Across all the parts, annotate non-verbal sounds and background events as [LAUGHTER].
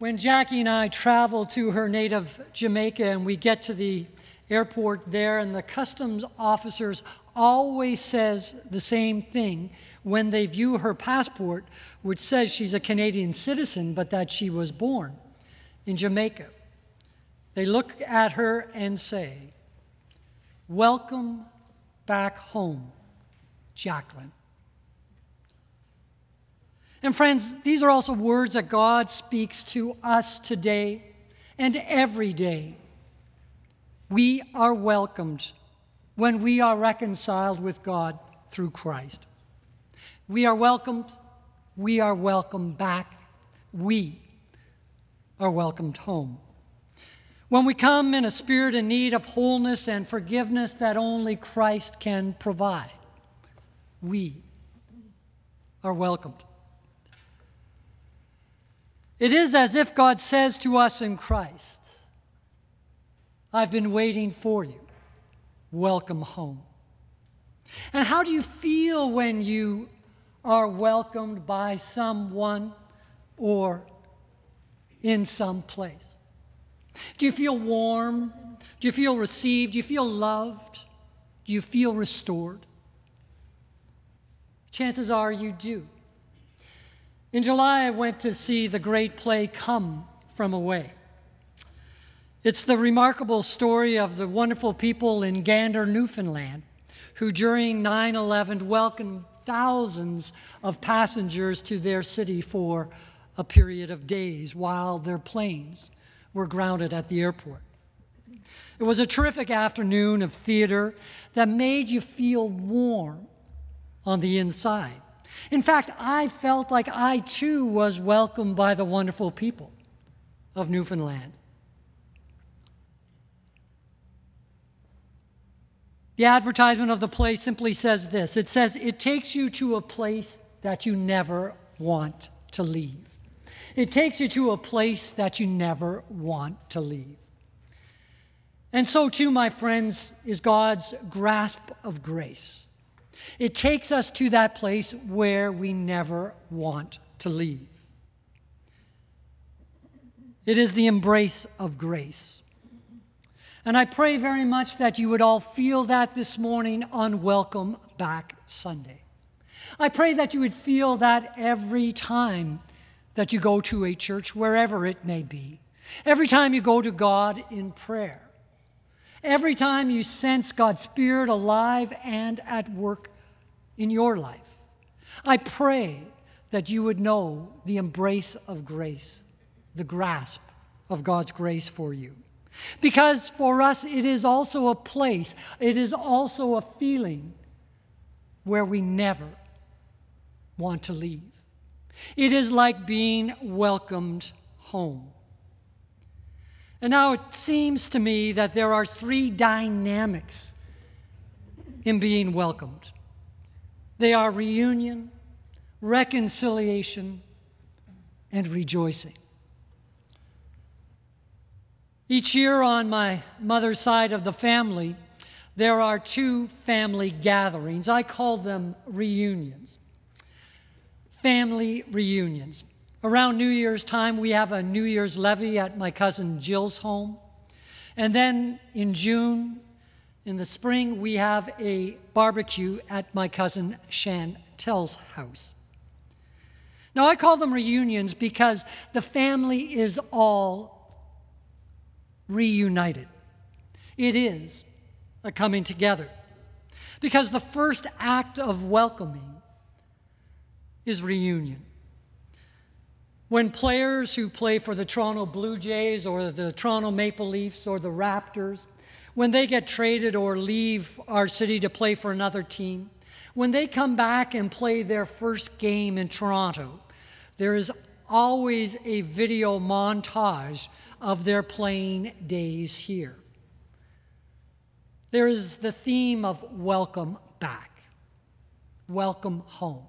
When Jackie and I travel to her native Jamaica and we get to the airport there and the customs officers always says the same thing when they view her passport which says she's a Canadian citizen but that she was born in Jamaica. They look at her and say, "Welcome back home, Jacqueline." And friends, these are also words that God speaks to us today and every day. We are welcomed when we are reconciled with God through Christ. We are welcomed. We are welcomed back. We are welcomed home. When we come in a spirit in need of wholeness and forgiveness that only Christ can provide, we are welcomed. It is as if God says to us in Christ, I've been waiting for you. Welcome home. And how do you feel when you are welcomed by someone or in some place? Do you feel warm? Do you feel received? Do you feel loved? Do you feel restored? Chances are you do. In July, I went to see the great play Come From Away. It's the remarkable story of the wonderful people in Gander, Newfoundland, who during 9 11 welcomed thousands of passengers to their city for a period of days while their planes were grounded at the airport. It was a terrific afternoon of theater that made you feel warm on the inside. In fact, I felt like I too was welcomed by the wonderful people of Newfoundland. The advertisement of the place simply says this it says, It takes you to a place that you never want to leave. It takes you to a place that you never want to leave. And so, too, my friends, is God's grasp of grace. It takes us to that place where we never want to leave. It is the embrace of grace. And I pray very much that you would all feel that this morning on Welcome Back Sunday. I pray that you would feel that every time that you go to a church, wherever it may be, every time you go to God in prayer, every time you sense God's Spirit alive and at work in your life. I pray that you would know the embrace of grace, the grasp of God's grace for you. Because for us, it is also a place, it is also a feeling where we never want to leave. It is like being welcomed home. And now it seems to me that there are three dynamics in being welcomed they are reunion, reconciliation, and rejoicing. Each year on my mother's side of the family, there are two family gatherings. I call them reunions. Family reunions. Around New Year's time, we have a New Year's levee at my cousin Jill's home. And then in June, in the spring, we have a barbecue at my cousin Chantel's house. Now, I call them reunions because the family is all reunited. It is a coming together. Because the first act of welcoming is reunion. When players who play for the Toronto Blue Jays or the Toronto Maple Leafs or the Raptors, when they get traded or leave our city to play for another team, when they come back and play their first game in Toronto, there is always a video montage of their playing days here. There is the theme of welcome back, welcome home.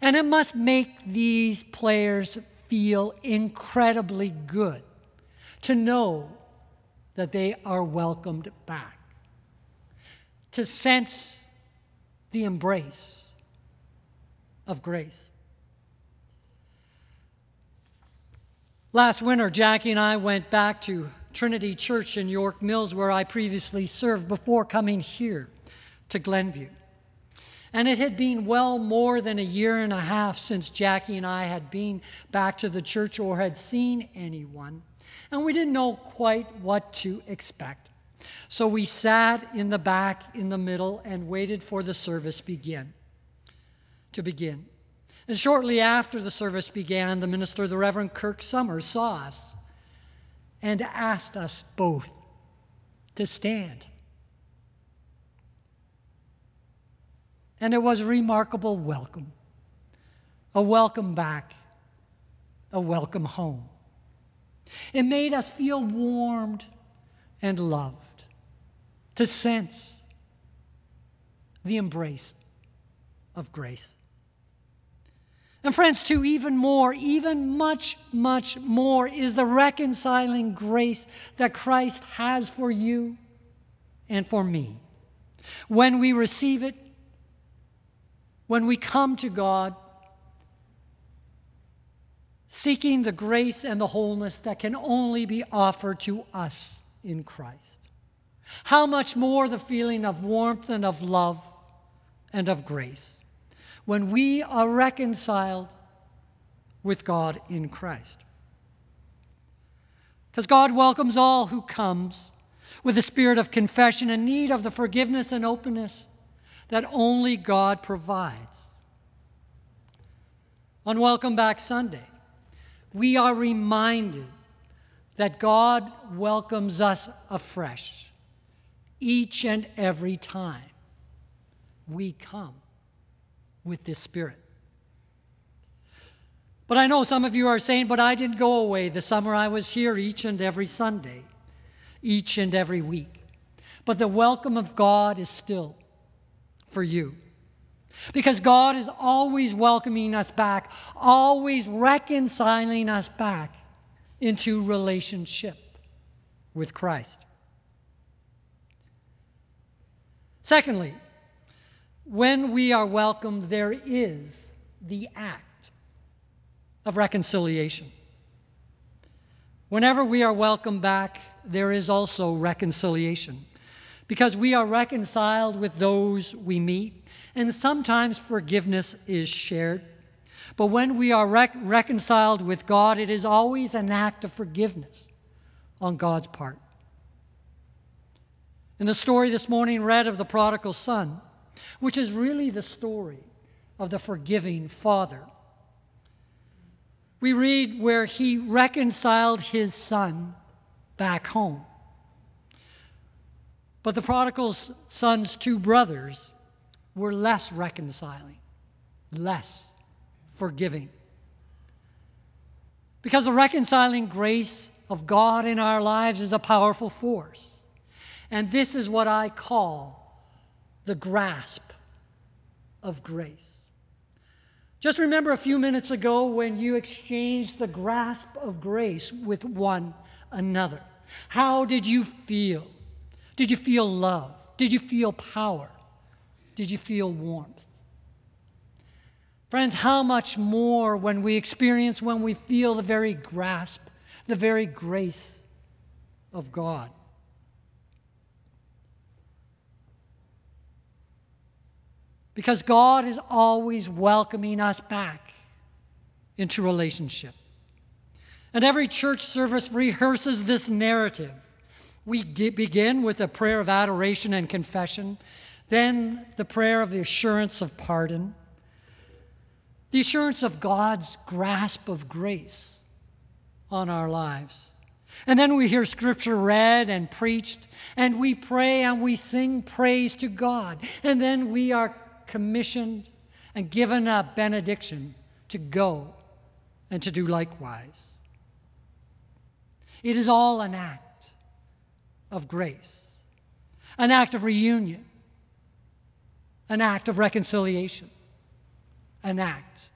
And it must make these players feel incredibly good to know that they are welcomed back, to sense the embrace of grace. Last winter, Jackie and I went back to Trinity Church in York Mills, where I previously served before coming here to Glenview. And it had been well more than a year and a half since Jackie and I had been back to the church or had seen anyone, and we didn't know quite what to expect. So we sat in the back in the middle and waited for the service begin to begin. And shortly after the service began, the minister, the Reverend Kirk Summers, saw us and asked us both to stand. And it was a remarkable welcome a welcome back, a welcome home. It made us feel warmed and loved, to sense the embrace of grace. And, friends, too, even more, even much, much more is the reconciling grace that Christ has for you and for me. When we receive it, when we come to God, seeking the grace and the wholeness that can only be offered to us in Christ. How much more the feeling of warmth and of love and of grace when we are reconciled with God in Christ. Because God welcomes all who comes with a spirit of confession and need of the forgiveness and openness that only God provides. On Welcome Back Sunday, we are reminded that God welcomes us afresh each and every time we come with this Spirit. But I know some of you are saying, but I didn't go away the summer I was here each and every Sunday, each and every week. But the welcome of God is still for you. Because God is always welcoming us back, always reconciling us back into relationship with Christ. Secondly, when we are welcomed, there is the act of reconciliation. Whenever we are welcomed back, there is also reconciliation because we are reconciled with those we meet, and sometimes forgiveness is shared. But when we are rec- reconciled with God, it is always an act of forgiveness on God's part. In the story this morning read of the prodigal son, which is really the story of the forgiving father. We read where he reconciled his son back home. But the prodigal son's two brothers were less reconciling, less forgiving. Because the reconciling grace of God in our lives is a powerful force. And this is what I call the grasp of grace. Just remember a few minutes ago when you exchanged the grasp of grace with one another. How did you feel? Did you feel love? Did you feel power? Did you feel warmth? Friends, how much more when we experience, when we feel the very grasp, the very grace of God? Because God is always welcoming us back into relationship. And every church service rehearses this narrative. We begin with a prayer of adoration and confession, then the prayer of the assurance of pardon, the assurance of God's grasp of grace on our lives. And then we hear scripture read and preached, and we pray and we sing praise to God. And then we are commissioned and given a benediction to go and to do likewise. It is all an act of grace, an act of reunion, an act of reconciliation, an act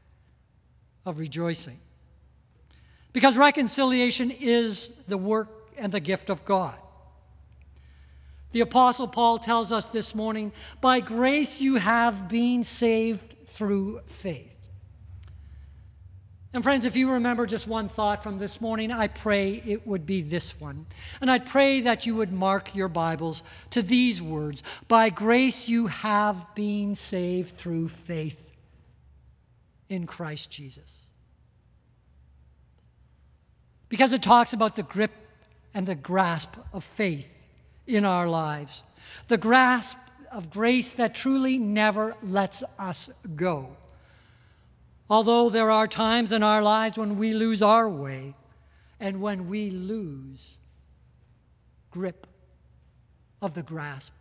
of rejoicing. Because reconciliation is the work and the gift of God. The Apostle Paul tells us this morning by grace you have been saved through faith. And friends, if you remember just one thought from this morning, I pray it would be this one. And I pray that you would mark your Bibles to these words By grace you have been saved through faith in Christ Jesus. Because it talks about the grip and the grasp of faith in our lives, the grasp of grace that truly never lets us go. Although there are times in our lives when we lose our way and when we lose grip of the grasp.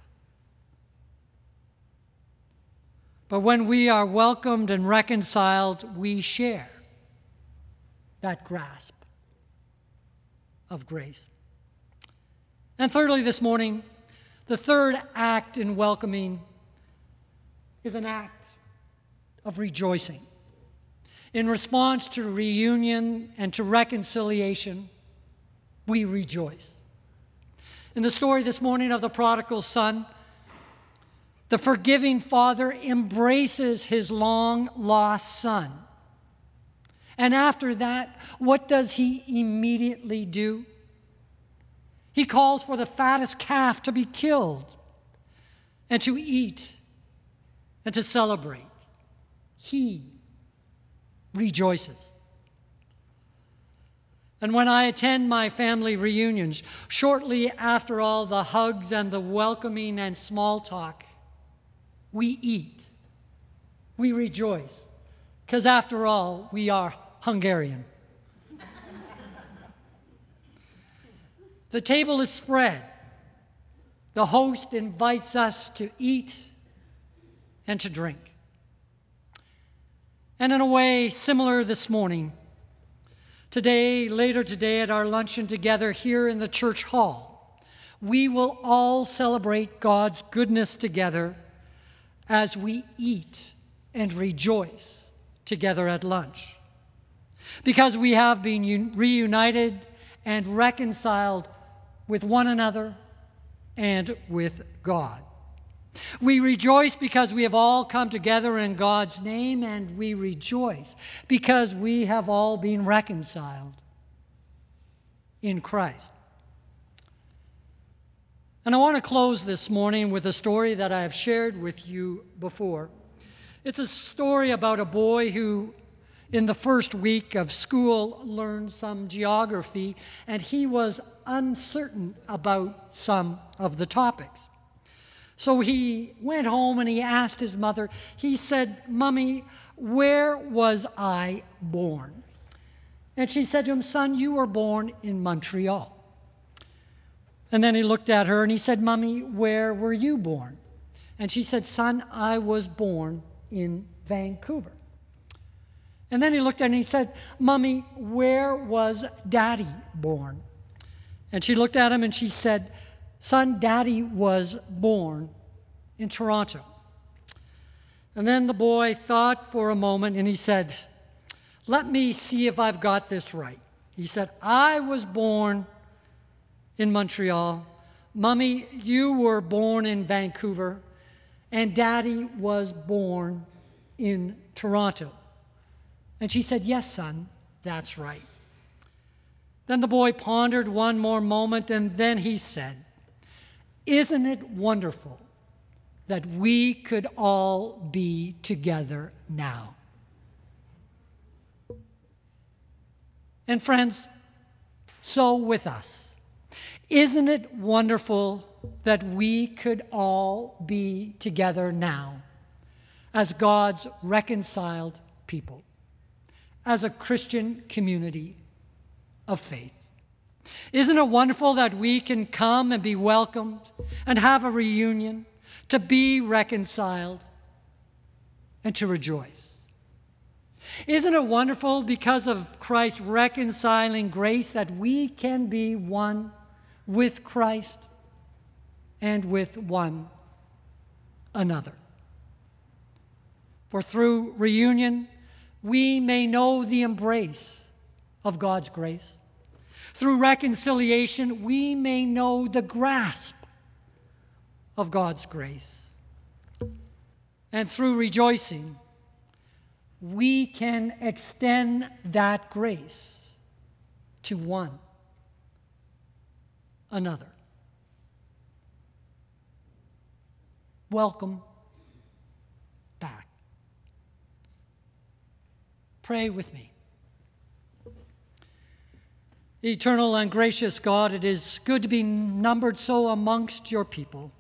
But when we are welcomed and reconciled, we share that grasp of grace. And thirdly, this morning, the third act in welcoming is an act of rejoicing in response to reunion and to reconciliation, we rejoice. In the story this morning of the prodigal son, the forgiving father embraces his long lost son. And after that, what does he immediately do? He calls for the fattest calf to be killed and to eat and to celebrate. He rejoices. And when I attend my family reunions, shortly after all the hugs and the welcoming and small talk, we eat. We rejoice. Because after all, we are Hungarian. [LAUGHS] the table is spread. The host invites us to eat and to drink. And in a way similar this morning, today, later today at our luncheon together here in the church hall, we will all celebrate God's goodness together as we eat and rejoice together at lunch. Because we have been reunited and reconciled with one another and with God. We rejoice because we have all come together in God's name, and we rejoice because we have all been reconciled in Christ. And I want to close this morning with a story that I have shared with you before. It's a story about a boy who, in the first week of school, learned some geography, and he was uncertain about some of the topics. So he went home and he asked his mother, he said, Mummy, where was I born? And she said to him, Son, you were born in Montreal. And then he looked at her and he said, Mummy, where were you born? And she said, Son, I was born in Vancouver. And then he looked at her and he said, Mummy, where was Daddy born? And she looked at him and she said, son, Daddy was born in Toronto. And then the boy thought for a moment and he said, Let me see if I've got this right. He said, I was born in Montreal. Mummy, you were born in Vancouver. And Daddy was born in Toronto. And she said, Yes, son, that's right. Then the boy pondered one more moment and then he said, isn't it wonderful that we could all be together now? And friends, so with us. Isn't it wonderful that we could all be together now as God's reconciled people, as a Christian community of faith? Isn't it wonderful that we can come and be welcomed and have a reunion, to be reconciled, and to rejoice? Isn't it wonderful because of Christ's reconciling grace that we can be one with Christ and with one another? For through reunion, we may know the embrace of God's grace through reconciliation, we may know the grasp of God's grace. And through rejoicing, we can extend that grace to one another. Welcome back. Pray with me. Eternal and gracious God, it is good to be numbered so amongst your people.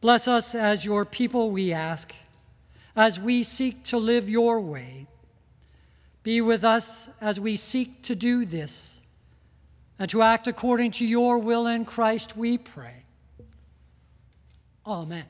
Bless us as your people, we ask, as we seek to live your way. Be with us as we seek to do this and to act according to your will in Christ, we pray. Amen.